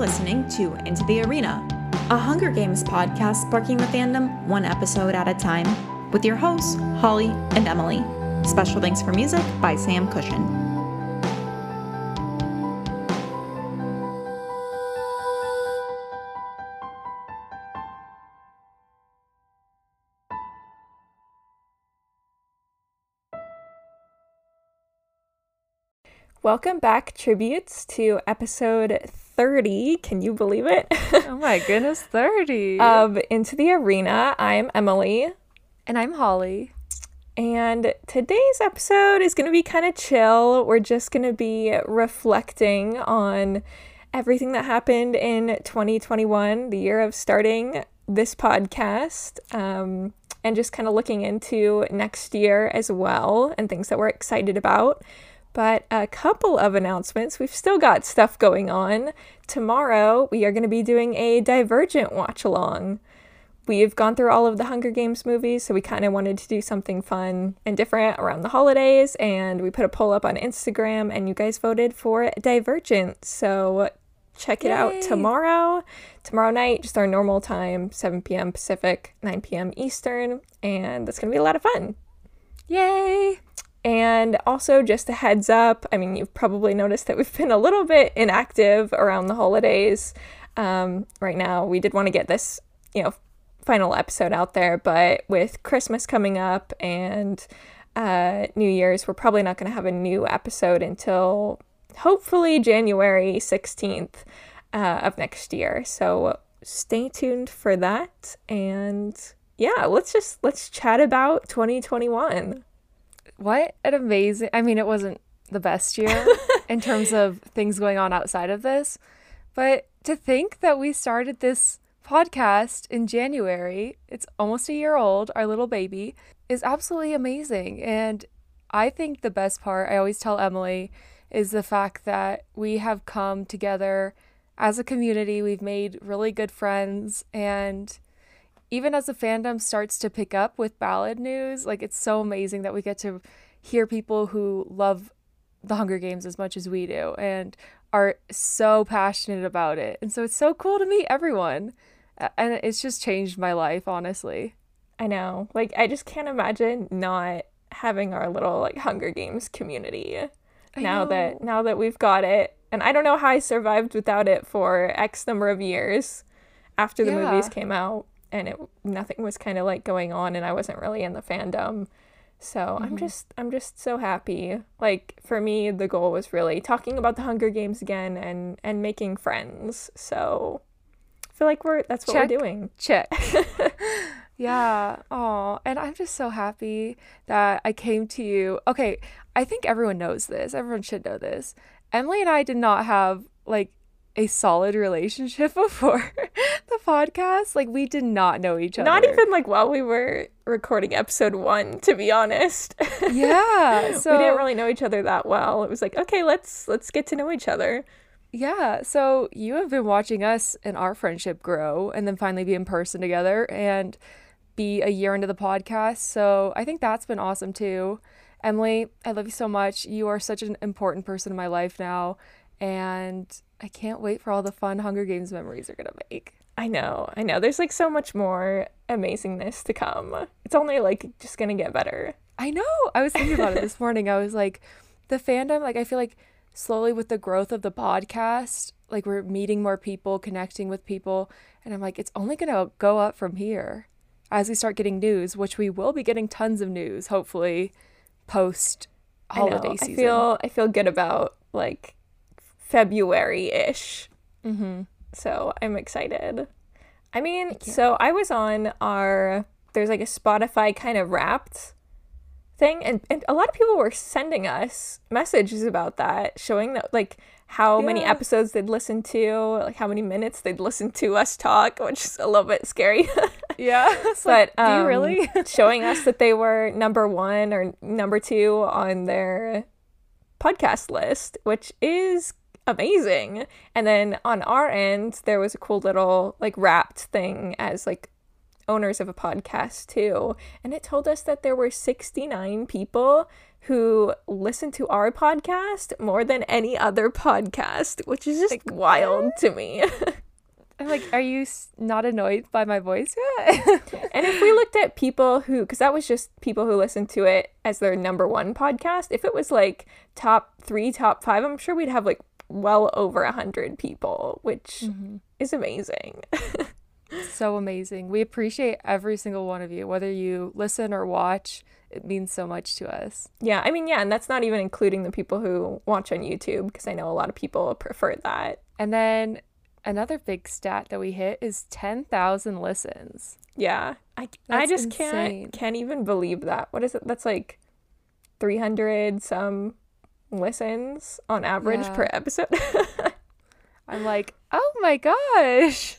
listening to Into the Arena, a Hunger Games podcast sparking the fandom one episode at a time, with your hosts, Holly and Emily. Special thanks for music by Sam Cushion. Welcome back, tributes, to episode 30. Can you believe it? oh my goodness, 30. of Into the Arena. I'm Emily. And I'm Holly. And today's episode is going to be kind of chill. We're just going to be reflecting on everything that happened in 2021, the year of starting this podcast, um, and just kind of looking into next year as well and things that we're excited about. But a couple of announcements. We've still got stuff going on. Tomorrow, we are going to be doing a Divergent watch along. We've gone through all of the Hunger Games movies, so we kind of wanted to do something fun and different around the holidays. And we put a poll up on Instagram, and you guys voted for Divergent. So check it Yay. out tomorrow. Tomorrow night, just our normal time, 7 p.m. Pacific, 9 p.m. Eastern. And that's going to be a lot of fun. Yay! And also, just a heads up I mean, you've probably noticed that we've been a little bit inactive around the holidays um, right now. We did want to get this, you know, final episode out there, but with Christmas coming up and uh, New Year's, we're probably not going to have a new episode until hopefully January 16th uh, of next year. So stay tuned for that. And yeah, let's just let's chat about 2021 what an amazing I mean it wasn't the best year in terms of things going on outside of this, but to think that we started this podcast in January, it's almost a year old, our little baby, is absolutely amazing. And I think the best part, I always tell Emily, is the fact that we have come together as a community. We've made really good friends and even as the fandom starts to pick up with ballad news, like it's so amazing that we get to hear people who love the Hunger Games as much as we do and are so passionate about it. And so it's so cool to meet everyone. And it's just changed my life, honestly. I know. Like I just can't imagine not having our little like Hunger Games community. I now know. that now that we've got it. And I don't know how I survived without it for X number of years after the yeah. movies came out and it nothing was kind of like going on and I wasn't really in the fandom. So mm-hmm. I'm just I'm just so happy. Like for me the goal was really talking about the Hunger Games again and and making friends. So I feel like we're that's what Check. we're doing. Check. yeah. Oh, and I'm just so happy that I came to you. Okay, I think everyone knows this. Everyone should know this. Emily and I did not have like a solid relationship before the podcast. Like we did not know each other. Not even like while we were recording episode one, to be honest. Yeah. So we didn't really know each other that well. It was like, okay, let's let's get to know each other. Yeah. So you have been watching us and our friendship grow and then finally be in person together and be a year into the podcast. So I think that's been awesome too. Emily, I love you so much. You are such an important person in my life now. And I can't wait for all the fun Hunger Games memories are gonna make. I know, I know. There's like so much more amazingness to come. It's only like just gonna get better. I know. I was thinking about it this morning. I was like, the fandom, like, I feel like slowly with the growth of the podcast, like, we're meeting more people, connecting with people. And I'm like, it's only gonna go up from here as we start getting news, which we will be getting tons of news, hopefully, post holiday season. I feel I feel good about like February ish. Mm-hmm. So I'm excited. I mean, so I was on our, there's like a Spotify kind of wrapped thing, and, and a lot of people were sending us messages about that, showing that like how yeah. many episodes they'd listen to, like how many minutes they'd listen to us talk, which is a little bit scary. yeah. but like, um, do you um, really? showing us that they were number one or number two on their podcast list, which is amazing. And then on our end, there was a cool little like wrapped thing as like owners of a podcast too, and it told us that there were 69 people who listen to our podcast more than any other podcast, which is just like, wild to me. I'm like, are you not annoyed by my voice yet? and if we looked at people who, because that was just people who listened to it as their number one podcast, if it was like top three, top five, I'm sure we'd have like well over a hundred people, which mm-hmm. is amazing. so amazing. We appreciate every single one of you, whether you listen or watch. It means so much to us. Yeah, I mean, yeah, and that's not even including the people who watch on YouTube because I know a lot of people prefer that. And then another big stat that we hit is 10,000 listens. Yeah. I I just insane. can't can't even believe that. What is it? That's like 300 some listens on average yeah. per episode. I'm like, "Oh my gosh."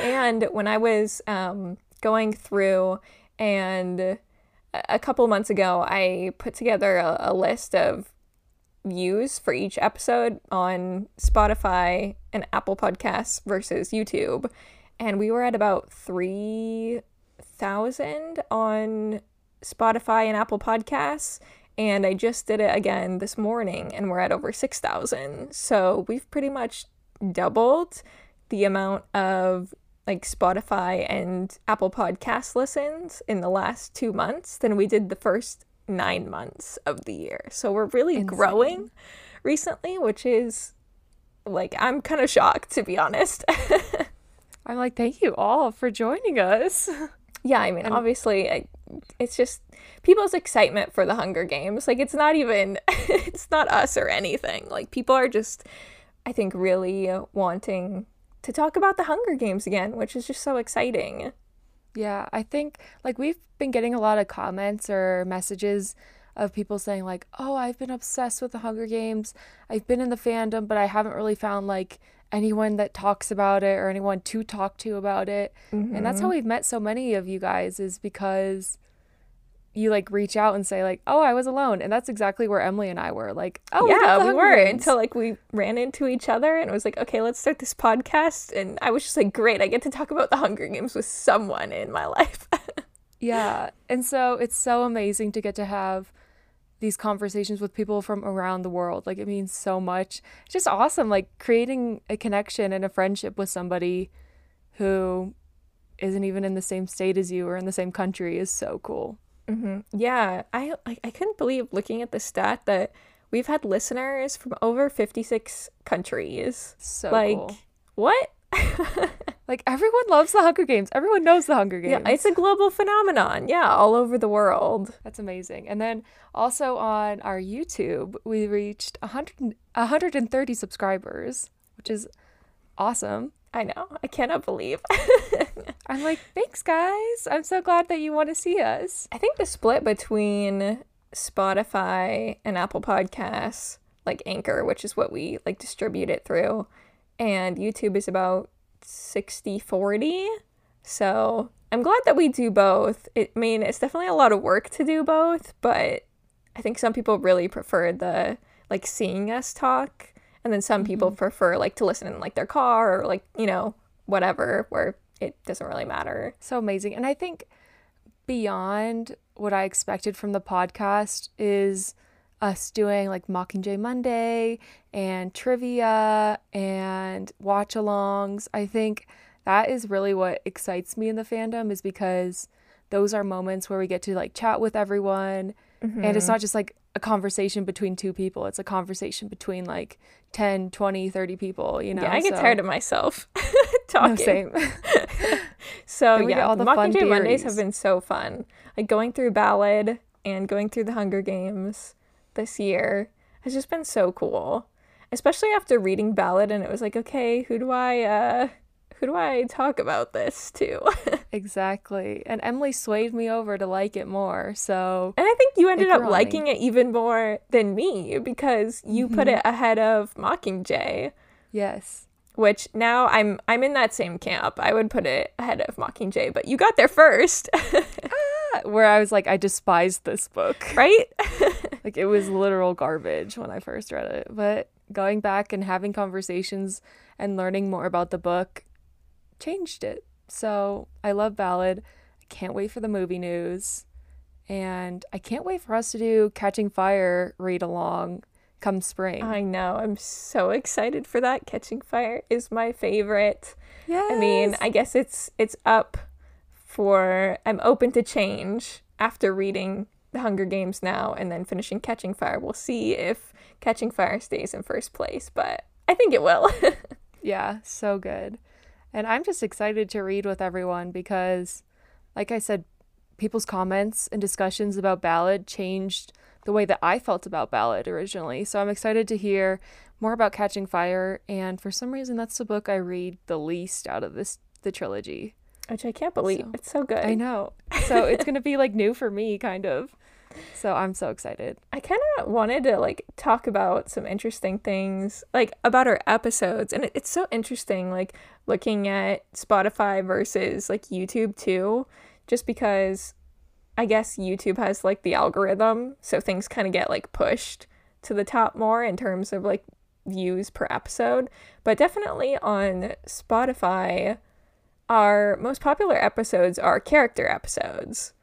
and when I was um, going through and a couple months ago, I put together a, a list of views for each episode on Spotify and Apple Podcasts versus YouTube. And we were at about 3,000 on Spotify and Apple Podcasts. And I just did it again this morning and we're at over 6,000. So we've pretty much doubled the amount of like Spotify and Apple Podcast listens in the last two months than we did the first nine months of the year. So we're really Insane. growing recently, which is like, I'm kind of shocked to be honest. I'm like, thank you all for joining us. Yeah, I mean, and- obviously, I, it's just people's excitement for the Hunger Games. Like, it's not even, it's not us or anything. Like, people are just, I think, really wanting to talk about the Hunger Games again, which is just so exciting. Yeah, I think like we've been getting a lot of comments or messages of people saying like, "Oh, I've been obsessed with the Hunger Games. I've been in the fandom, but I haven't really found like anyone that talks about it or anyone to talk to about it." Mm-hmm. And that's how mm-hmm. we've met so many of you guys is because you like reach out and say like, "Oh, I was alone," and that's exactly where Emily and I were. Like, "Oh, yeah, we, we were." Until like we ran into each other and it was like, "Okay, let's start this podcast." And I was just like, "Great, I get to talk about the Hunger Games with someone in my life." yeah, and so it's so amazing to get to have these conversations with people from around the world. Like, it means so much. It's just awesome. Like creating a connection and a friendship with somebody who isn't even in the same state as you or in the same country is so cool. Mm-hmm. Yeah, I, I I couldn't believe looking at the stat that we've had listeners from over fifty six countries. So like cool. what? like everyone loves the Hunger Games. Everyone knows the Hunger Games. Yeah, it's a global phenomenon. Yeah, all over the world. That's amazing. And then also on our YouTube, we reached 100, 130 subscribers, which is awesome. I know. I cannot believe. I'm like, thanks, guys. I'm so glad that you want to see us. I think the split between Spotify and Apple Podcasts, like Anchor, which is what we like distribute it through, and YouTube is about 60 40. So I'm glad that we do both. It, I mean, it's definitely a lot of work to do both, but I think some people really prefer the like seeing us talk and then some mm-hmm. people prefer like to listen in like their car or like you know whatever where it doesn't really matter so amazing and i think beyond what i expected from the podcast is us doing like mockingjay monday and trivia and watch alongs i think that is really what excites me in the fandom is because those are moments where we get to like chat with everyone mm-hmm. and it's mm-hmm. not just like a conversation between two people it's a conversation between like 10 20 30 people you know yeah i get so. tired of myself talking. no, same. So yeah all the mockingjay mondays have been so fun. Like going through ballad and going through the hunger games this year has just been so cool especially after reading ballad and it was like okay who do i uh who do I talk about this to? exactly. And Emily swayed me over to like it more. So And I think you ended up liking it even more than me because you mm-hmm. put it ahead of Mockingjay. Yes. Which now I'm I'm in that same camp. I would put it ahead of Mockingjay, but you got there first. ah, where I was like, I despised this book. Right? like it was literal garbage when I first read it. But going back and having conversations and learning more about the book changed it. So I love Ballad. I can't wait for the movie news. And I can't wait for us to do Catching Fire read along come spring. I know. I'm so excited for that. Catching Fire is my favorite. Yeah. I mean, I guess it's it's up for I'm open to change after reading The Hunger Games now and then finishing Catching Fire. We'll see if Catching Fire stays in first place, but I think it will. Yeah, so good. And I'm just excited to read with everyone because, like I said, people's comments and discussions about Ballad changed the way that I felt about Ballad originally. So I'm excited to hear more about Catching Fire. And for some reason, that's the book I read the least out of this the trilogy. Which I can't believe. So- it's so good. I know. So it's gonna be like new for me, kind of. So I'm so excited. I kind of wanted to like talk about some interesting things like about our episodes and it, it's so interesting like looking at Spotify versus like YouTube too just because I guess YouTube has like the algorithm so things kind of get like pushed to the top more in terms of like views per episode but definitely on Spotify our most popular episodes are character episodes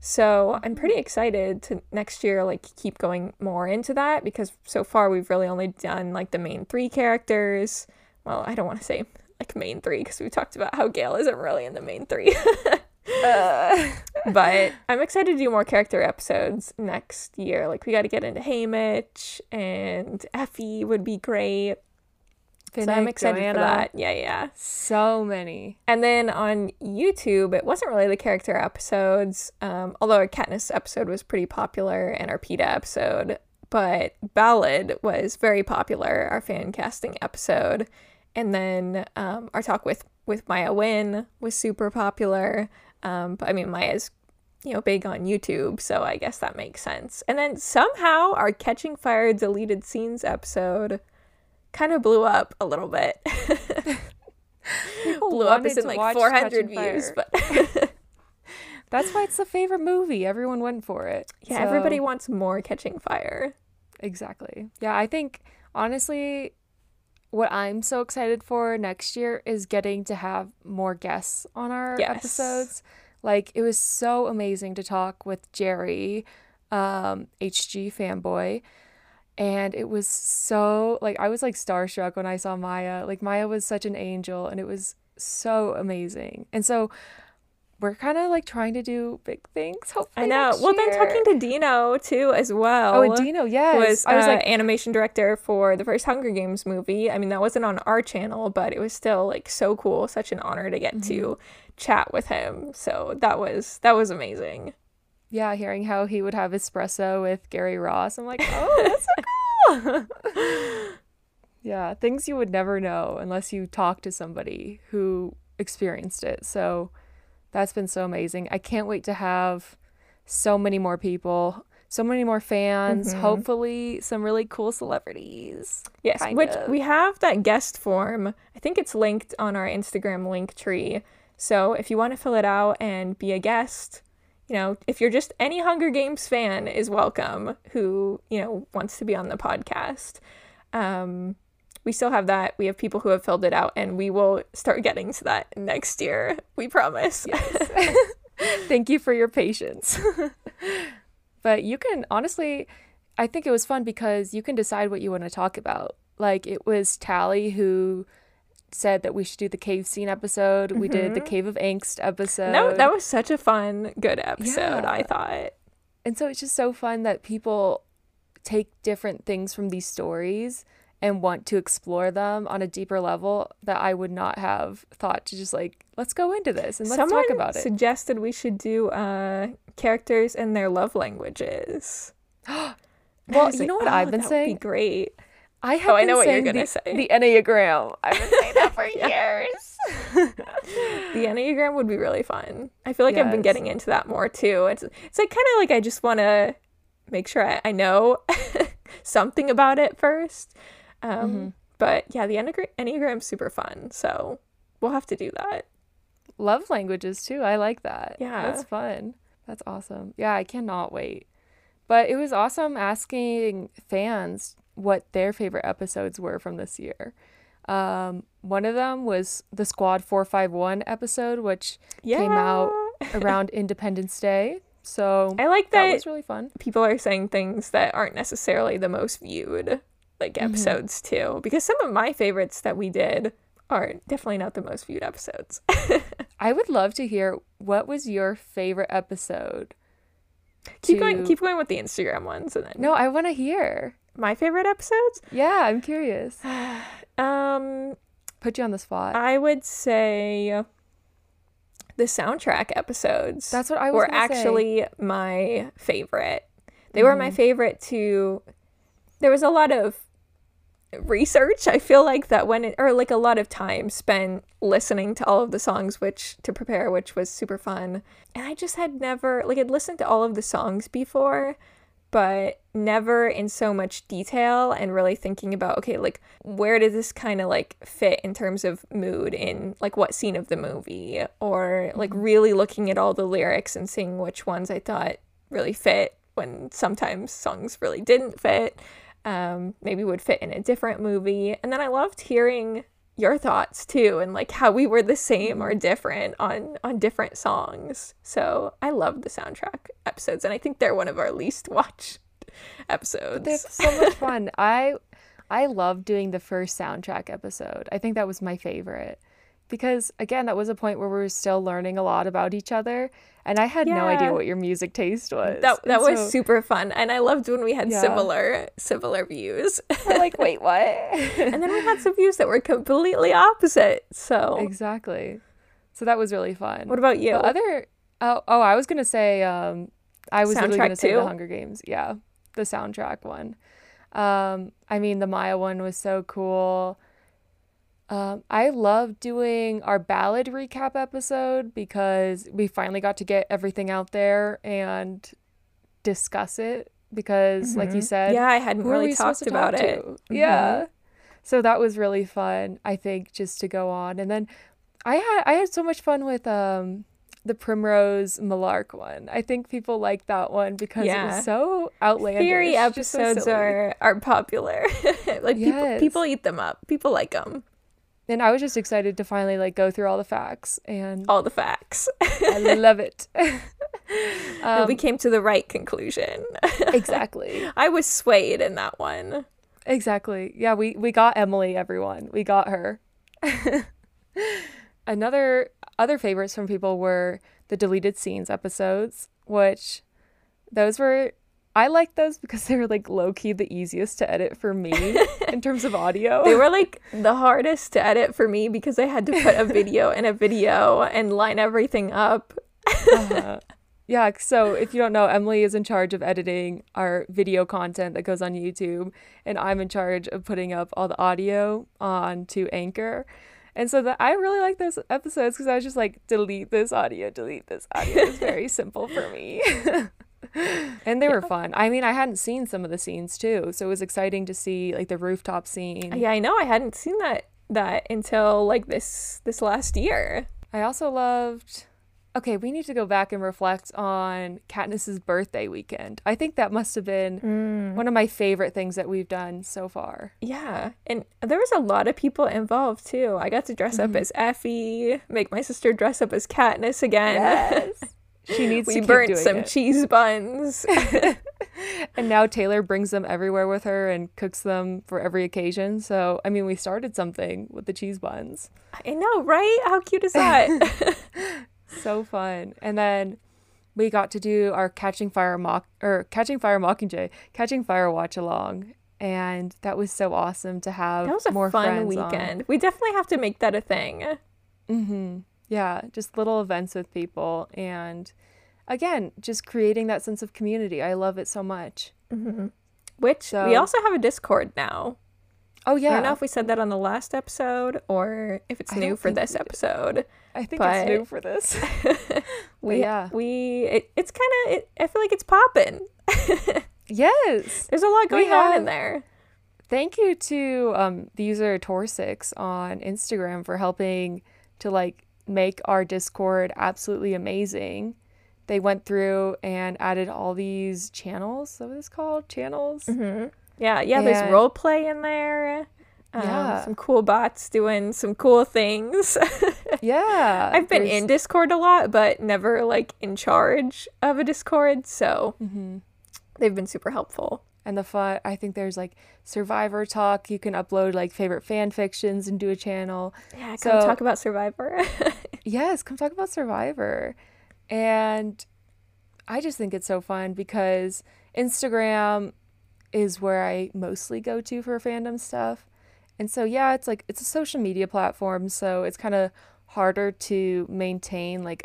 so I'm pretty mm-hmm. excited to next year like keep going more into that because so far we've really only done like the main three characters. Well, I don't want to say like main three because we talked about how Gale isn't really in the main three. Uh. but I'm excited to do more character episodes next year. Like we got to get into Haymitch and Effie would be great. So I'm excited Johanna, for that. Yeah, yeah. So many. And then on YouTube, it wasn't really the character episodes, um, although our Katniss episode was pretty popular and our Peeta episode. But Ballad was very popular, our fan casting episode. And then um, our talk with, with Maya Wynn was super popular. Um, but I mean, Maya's, you know, big on YouTube, so I guess that makes sense. And then somehow our Catching Fire deleted scenes episode kind of blew up a little bit. Blew up is in like 400 views, but That's why it's the favorite movie. Everyone went for it. yeah, So- everybody wants more Catching Fire. Exactly. Yeah, I think honestly, what I'm so excited for next year is getting to have more guests on our Yes. episodes. Like it was so amazing to talk with Jerry, um, HG fanboy. And it was so like I was like starstruck when I saw Maya. Like Maya was such an angel and it was so amazing. And so we're kind of like trying to do big things. Hopefully I know. Well, then talking to Dino too as well. Oh, and Dino, yes. was I was uh, like, animation director for the first Hunger Games movie. I mean, that wasn't on our channel, but it was still like so cool, such an honor to get to Mm-hmm. chat with him. So that was that was amazing. Yeah, hearing how he would have espresso with Gary Ross. I'm like, oh, that's so cool. yeah, things you would never know unless you talk to somebody who experienced it. So that's been so amazing. I can't wait to have so many more people, so many more fans, Mhm. hopefully some really cool celebrities. Yes, which of. we have that guest form. I think it's linked on our Instagram link tree. So if you want to fill it out and be a guest, you know, if you're just any Hunger Games fan is welcome who, you know, wants to be on the podcast. Um we still have that. We have people who have filled it out and we will start getting to that next year. We promise. Thank you for your patience. but you can honestly, I think it was fun because you can decide what you want to talk about. Like it was Tally who said that we should do the cave scene episode. We did the Cave of Angst episode. that, that was such a fun, good episode, I thought. and so it's just so fun that people take different things from these stories and want to explore them on a deeper level that I would not have thought to just like, let's go into this and let's Someone talk about it. suggested we should do uh, characters and their love languages. Well, you like, know what "Oh, I've been saying? that would be great. I have Oh, I know what you're saying gonna the, say. The Enneagram. I've been saying that for years. The Enneagram would be really fun. I feel like I've been getting into that more too. It's it's like kind of like I just want to make sure I, I know something about it first. Um, Mm-hmm. But yeah, the Enneagram Enneagram's super fun, so we'll have to do that. Love languages too. I like that. Yeah. That's fun. That's awesome. Yeah, I cannot wait. But it was awesome asking fans what their favorite episodes were from this year. Um, one of them was the Squad 451 episode, which Yeah, came out around Independence Day. So I like that that, was really fun. people are saying things that aren't necessarily the most viewed like Mm-hmm. episodes too because some of my favorites that we did are definitely not the most viewed episodes. I would love to hear what was your favorite episode. keep going keep going with the Instagram ones and then No, I want to hear. My favorite episodes? Yeah, I'm curious. Um Put you on the spot. I would say the soundtrack episodes. That's what I was were gonna say. actually my favorite. They were Mm-hmm. my favorite to. There was a lot of research. I feel like that when it, or like a lot of time spent listening to all of the songs, which to prepare, which was super fun. And I just had never like I'd listened to all of the songs before, but never in so much detail and really thinking about okay like where does this kind of like fit in terms of mood in like what scene of the movie? Or like really looking at all the lyrics and seeing which ones i thought really fit when sometimes songs really didn't fit um maybe would fit in a different movie. And then i loved hearing your thoughts too and like how we were the same or mm-hmm. different on on different songs so i love the soundtrack episodes and i think they're one of our least watched episodes They're so much fun. I I love doing the first soundtrack episode. I think that was my favorite. Because again, that was a point where we were still learning a lot about each other and I had no idea what your music taste was. that that And was super fun and i loved when we had Yeah. similar similar views we're like, wait, what? and then we had some views that were completely opposite so exactly. So that was really fun. what about you The other oh oh, I was gonna say um I was Soundtrack gonna say the Hunger Games. Yeah. The soundtrack one. Um I mean the Maya one was so cool. Um, I love doing our ballad recap episode because we finally got to get everything out there and discuss it because like you said Mm-hmm. yeah i hadn't really talked to talk about it to? Yeah. So that was really fun, I think, just to go on. And then I had I had so much fun with um the Primrose Mellark one. I think people like that one because it was so outlandish. theory just so episodes are are popular like people people eat them up people like them And I was just excited to finally like go through all the facts and all the facts I love it. and we Um, came to the right conclusion exactly. i was swayed in that one Exactly. Yeah, we we got Emily everyone. We got her. Another other favorites from people were the deleted scenes episodes, which those were I like those because they were like low key the easiest to edit for me in terms of audio. they were like the hardest to edit for me because i had to put a video in a video and line everything up Uh-huh. Yeah, so if you don't know, Emily is in charge of editing our video content that goes on YouTube, and I'm in charge of putting up all the audio onto Anchor. And so that I really like those episodes because I was just like, delete this audio, delete this audio. It's very simple for me. and they were fun. I mean, I hadn't seen some of the scenes too, so it was exciting to see like the rooftop scene. yeah i know i hadn't seen that that until like this this last year I also loved. Okay, we need to go back and reflect on Katniss's birthday weekend. I think that must have been one of my favorite things that we've done so far. Yeah, and there was a lot of people involved too. I got to dress Mm-hmm. up as Effie, make my sister dress up as Katniss again. She needs we to keep burnt some it. cheese buns. and now Taylor brings them everywhere with her and cooks them for every occasion. So, I mean, we started something with the cheese buns. I know, right? How cute is that? So fun. And then we got to do our Catching Fire Mock or Catching Fire Mockingjay, Catching Fire watch along. And that was so awesome to have that was a more fun friends on. weekend. We definitely have to make that a thing. Mm-hmm. Yeah, just little events with people. And again, just creating that sense of community. I love it so much. Which we also have a Discord now. Oh, yeah. I don't know if we said that on the last episode or if it's I new for this episode. I think but- it's new for this. We yeah. we it, it's kind of it, I feel like it's popping. yes. There's a lot going on in there. Thank you to um, the user Torsix on Instagram for helping to like make our Discord absolutely amazing. They went through and added all these channels. Is that what it's called? Channels. Yeah, yeah. There's role play in there. Um, Yeah. Some cool bots doing some cool things. Yeah. I've been there's- in Discord a lot, but never like in charge of a Discord. So Mhm. they've been super helpful. And the fun, I think there's like Survivor Talk. You can upload like favorite fan fictions and do a channel. Yeah, come So- talk about Survivor. Yes, come talk about Survivor. And I just think it's so fun because Instagram is where I mostly go to for fandom stuff. And so yeah, it's like it's a social media platform, so it's kind of harder to maintain like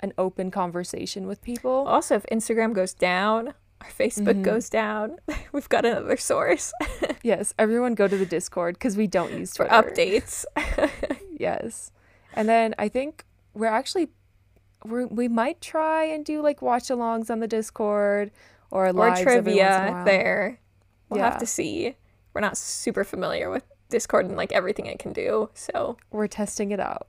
an open conversation with people. also, if Instagram goes down, our Facebook Mhm. goes down, we've got another source Yes, everyone go to the Discord because we don't use for Twitter. updates. Yes. And then I think we're actually we we might try and do like watch alongs on the Discord or or lives every once in trivia there. We'll have to see. We're not super familiar with Discord and like everything it can do. So, We're testing it out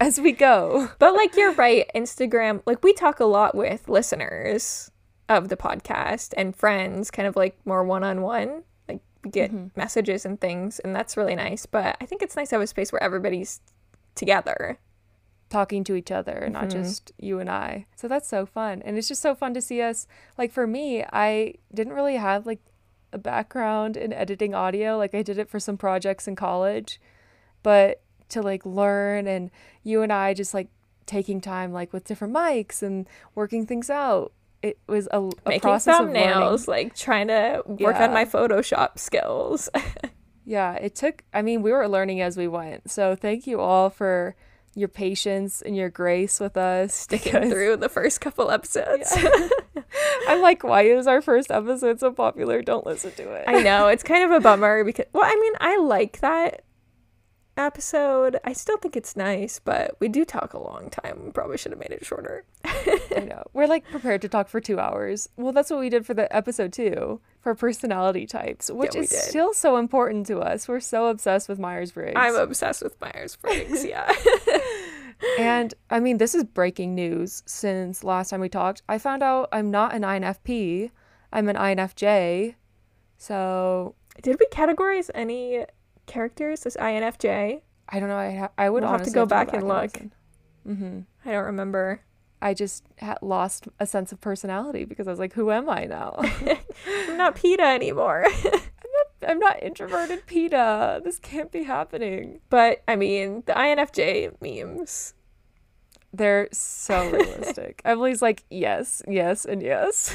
as we go. but like you're right, Instagram, like we talk a lot with listeners of the podcast and friends, kind of like more one on one. Like we get Mhm. messages and things, and that's really nice. But I think it's nice to have a space where everybody's together. Talking to each other, not Mhm. just you and I. So that's so fun. And it's just so fun to see us. Like for me, I didn't really have like a background in editing audio. Like I did it for some projects in college. But to like learn and you and I just like taking time like with different mics and working things out. It was a, a Making process of learning. thumbnails, like trying to work on my Photoshop skills. Yeah, it took, I mean, we were learning as we went. So thank you all for your patience and your grace with us. Sticking because through the first couple episodes. I'm like, why is our first episode so popular? Don't listen to it. I know it's kind of a bummer because well, I mean, I like that episode. I still think it's nice, but we do talk a long time. We probably should have made it shorter. I know. We're like prepared to talk for two hours. Well, that's what we did for the episode two for personality types, which we is did. still so important to us. We're so obsessed with Myers Briggs. I'm obsessed with Myers Briggs. Yeah. and I mean, this is breaking news since last time we talked. I found out I'm not an INFP, I'm an INFJ. So Did we categorize any characters as INFJ? I don't know. I ha- I would We'll have to honestly go back and look. Mm-hmm. I don't remember. I just ha- lost a sense of personality because I was like, who am I now? I'm not Peeta anymore. I'm, not, I'm not introverted Peeta. This can't be happening. but I mean, the INFJ memes. They're so realistic. Emily's like, yes, yes, and yes.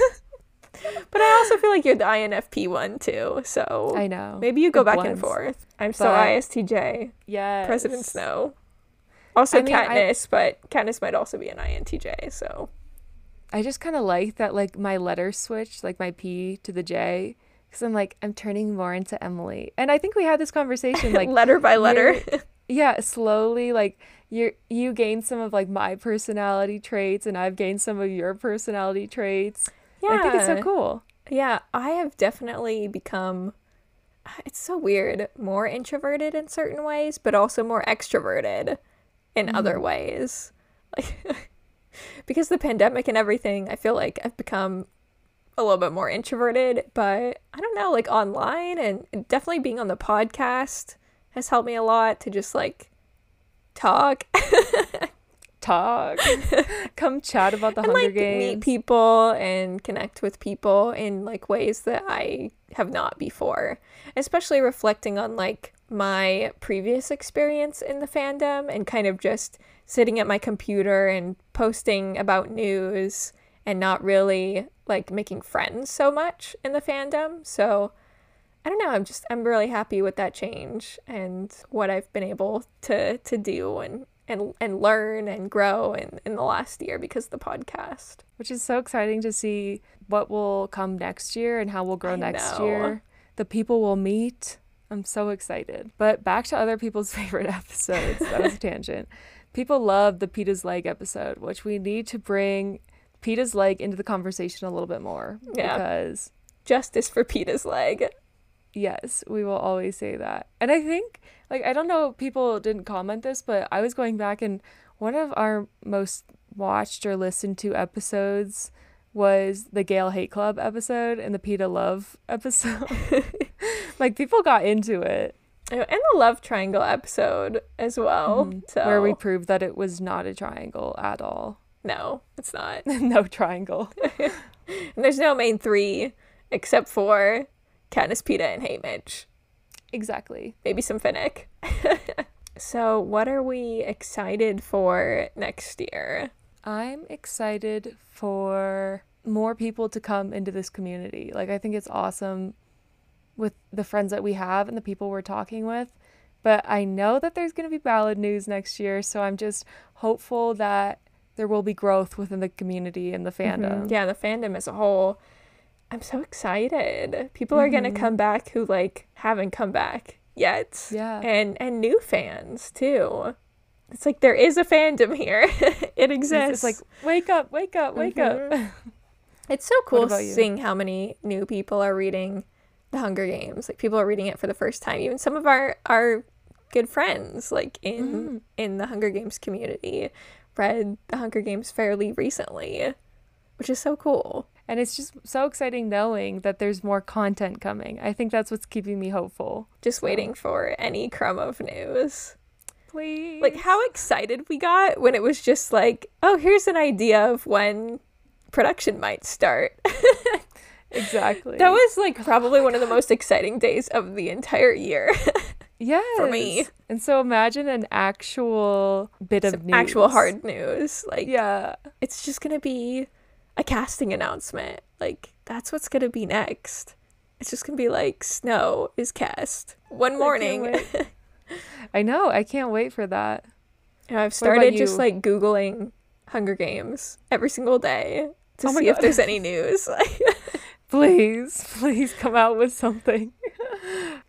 But I also feel like you're the INFP one too. So I know. maybe you go It back and forth. I'm so ISTJ. Yes. President Snow. Also I mean, I- Katniss, but Katniss might also be an INTJ. So I just kind of like that, like my letter switch, like my P to the J, because I'm like, I'm turning more into Emily. And I think we had this conversation, like, letter by letter. yeah, slowly, like you you gain some of like my personality traits, and I've gained some of your personality traits. Yeah, I think it's so cool. Yeah, I have definitely become. It's so weird. More introverted in certain ways, but also more extroverted in mm-hmm. other ways. Like because the pandemic and everything, I feel like I've become a little bit more introverted. But I don't know, like online and definitely being on the podcast has helped me a lot to just like talk Talk, come chat about the and Hunger like Games. meet people and connect with people in like ways that I have not before. Especially reflecting on like my previous experience in the fandom and kind of just sitting at my computer and posting about news and not really like making friends so much in the fandom. So I don't know, I'm just I'm really happy with that change and what I've been able to to do and and and learn and grow in, in the last year because of the podcast. which is so exciting to see what will come next year and how we'll grow I next know. year. The people we'll meet. I'm so excited. But back to other people's favorite episodes. That was a tangent. People love the Peeta's Leg episode, which we need to bring Peeta's Leg into the conversation a little bit more. Yeah. Because, Justice for Peeta's leg. yes, we will always say that. And I think, like, I don't know, people didn't comment this, but I was going back and one of our most watched or listened to episodes was the Gale Hate Club episode and the Peeta Love episode. like people got into it. and the love triangle episode as well. Mhm. So Where we proved that it was not a triangle at all. no, it's not. no triangle. And there's no main three except for Katniss, Peeta, and Haymitch. Exactly. Maybe some Finnick. so, what are we excited for next year? I'm excited for more people to come into this community. Like, I think it's awesome with the friends that we have and the people we're talking with. But I know that there's going to be ballad news next year. So I'm just hopeful that there will be growth within the community and the fandom. Mhm. Yeah, the fandom as a whole. I'm so excited. People are gonna Mhm. come back who like haven't come back yet. Yeah. And and new fans too. It's like there is a fandom here. it exists. It's like, wake up, wake up, wake up. It's so cool seeing how many new people are reading The Hunger Games. Like people are reading it for the first time. Even some of our our good friends, like in Mhm. in the Hunger Games community, read The Hunger Games fairly recently, which is so cool. And it's just so exciting knowing that there's more content coming. I think that's what's keeping me hopeful. Just waiting for any crumb of news. Please. Like how excited we got when it was just like, oh, here's an idea of when production might start. Exactly. that was like probably one of the most exciting days of the entire year. yes. For me. And so imagine an actual bit of news. actual hard news. Like Yeah. it's just gonna be a casting announcement. Like that's what's gonna be next. It's just gonna be like Snow is cast one morning. wait. I know. I can't wait for that. And I've started just like googling Hunger Games every single day to Oh see if there's any news. Please, please come out with something.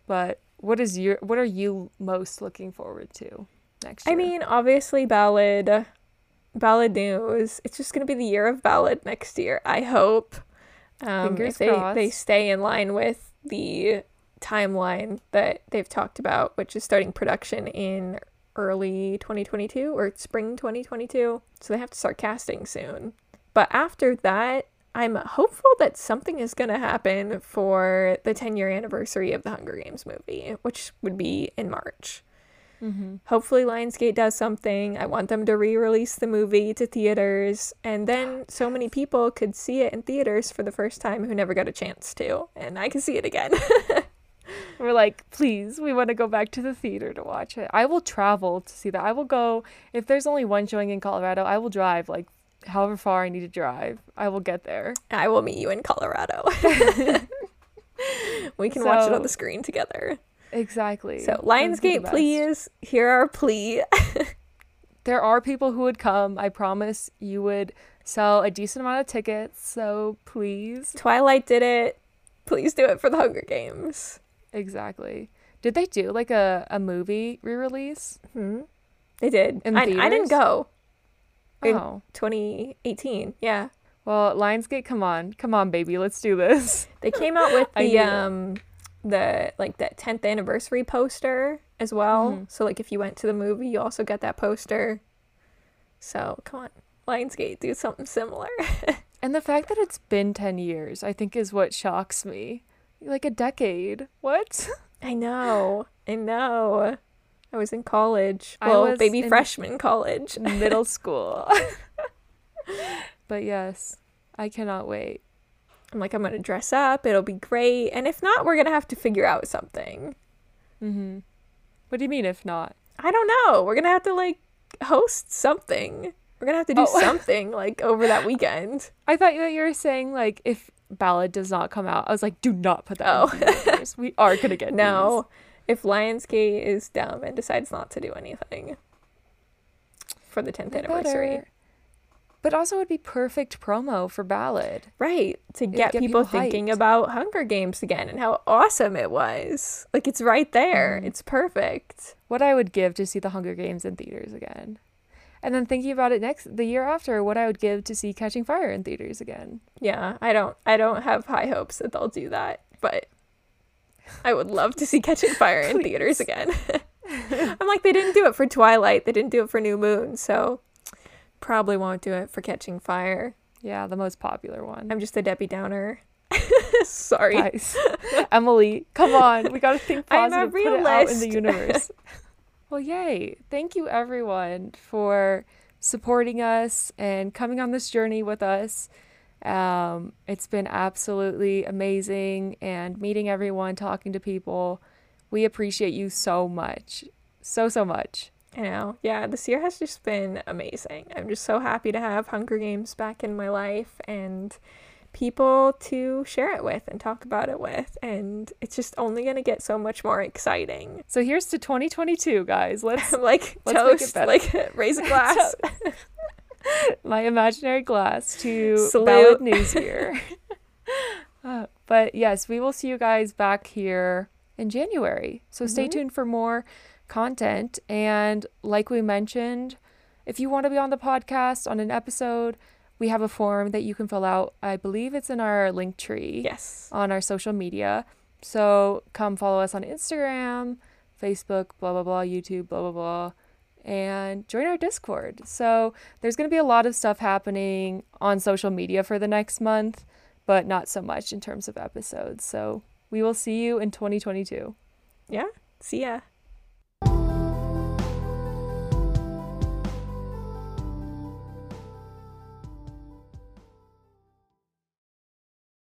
but what is your what are you most looking forward to next year? I mean, obviously ballad ballad news. It's just gonna be the year of ballad next year. I hope. Um, Fingers they, they stay in line with the timeline that they've talked about, which is starting production in early 2022 or spring 2022. So they have to start casting soon. But after that, I'm hopeful that something is going to happen for the 10 year anniversary of the Hunger Games movie, which would be in March. Mm-hmm. Hopefully, Lionsgate does something. I want them to re release the movie to theaters, and then so many people could see it in theaters for the first time who never got a chance to, and I can see it again. We're like, please, we want to go back to the theater to watch it. I will travel to see that. I will go if there's only one showing in Colorado. I will drive like however far I need to drive. I will get there. I will meet you in Colorado. we can watch it on the screen together. Exactly. So, That would be the Lionsgate, please, hear our plea. There are people who would come. I promise you would sell a decent amount of tickets. So please. Twilight did it. Please do it for the Hunger Games. Exactly. Did they do like a, a movie re release? Hmm? They did. In I, I didn't go. In- Oh. 2018. Yeah. Well, Lionsgate, come on. Come on, baby. Let's do this. They came out with the um it. The like that 10th anniversary poster as well. Mhm. So like if you went to the movie, you also got that poster. So, come on. Lionsgate, do something similar. And the fact that it's been 10 years, I think, is what shocks me. Like a decade. What? I know. I know. I was in college. I Well, was baby freshman college. Middle school. but yes, I cannot wait. I'm like, I'm going to dress up. It'll be great. And if not, we're going to have to figure out something. hmm What do you mean, if not? I don't know. We're going to have to like host something. We're going to have to do Oh. something like over that weekend. I thought that you were saying, like, if Ballad does not come out, I was like, do not put that Oh. We are going to get No. If Lionsgate is dumb and decides not to do anything for the 10th anniversary. better. But also, it would be perfect promo for Ballad. Right. To get, get people, people thinking about Hunger Games again and how awesome it was. Like, it's right there. Mhm. It's perfect. What I would give to see the Hunger Games in theaters again. And then thinking about it next, the year after, what I would give to see Catching Fire in theaters again. Yeah. I don't, I don't have high hopes that they'll do that, but I would love to see Catching Fire in theaters again. I'm like, they didn't do it for Twilight. They didn't do it for New Moon. So probably won't do it for Catching Fire. Yeah, the most popular one. I'm just a Debbie Downer. Sorry. Guys, Emily, come on. We got to think I'm a positive, put it out in the universe. well, yay. Thank you, everyone, for supporting us and coming on this journey with us. Um, it's been absolutely amazing and meeting everyone, talking to people. We appreciate you so much. So, so much. I know. Yeah, this year has just been amazing. I'm just so happy to have Hunger Games back in my life and people to share it with and talk about it with. And it's just only going to get so much more exciting. So, here's to 2022, guys. Let's like, Let's toast, like, raise a glass. my imaginary glass to Salute. News here. Uh, but yes, we will see you guys back here in January. So stay Mm-hmm. tuned for more content. And like we mentioned, if you want to be on the podcast on an episode, we have a form that you can fill out. I believe it's in our Linktree yes. on our social media. So come follow us on Instagram, Facebook, blah, blah, blah, YouTube, blah, blah, blah, and join our Discord. So there's going to be a lot of stuff happening on social media for the next month, but not so much in terms of episodes. So we will see you in 2022. Yeah. See ya.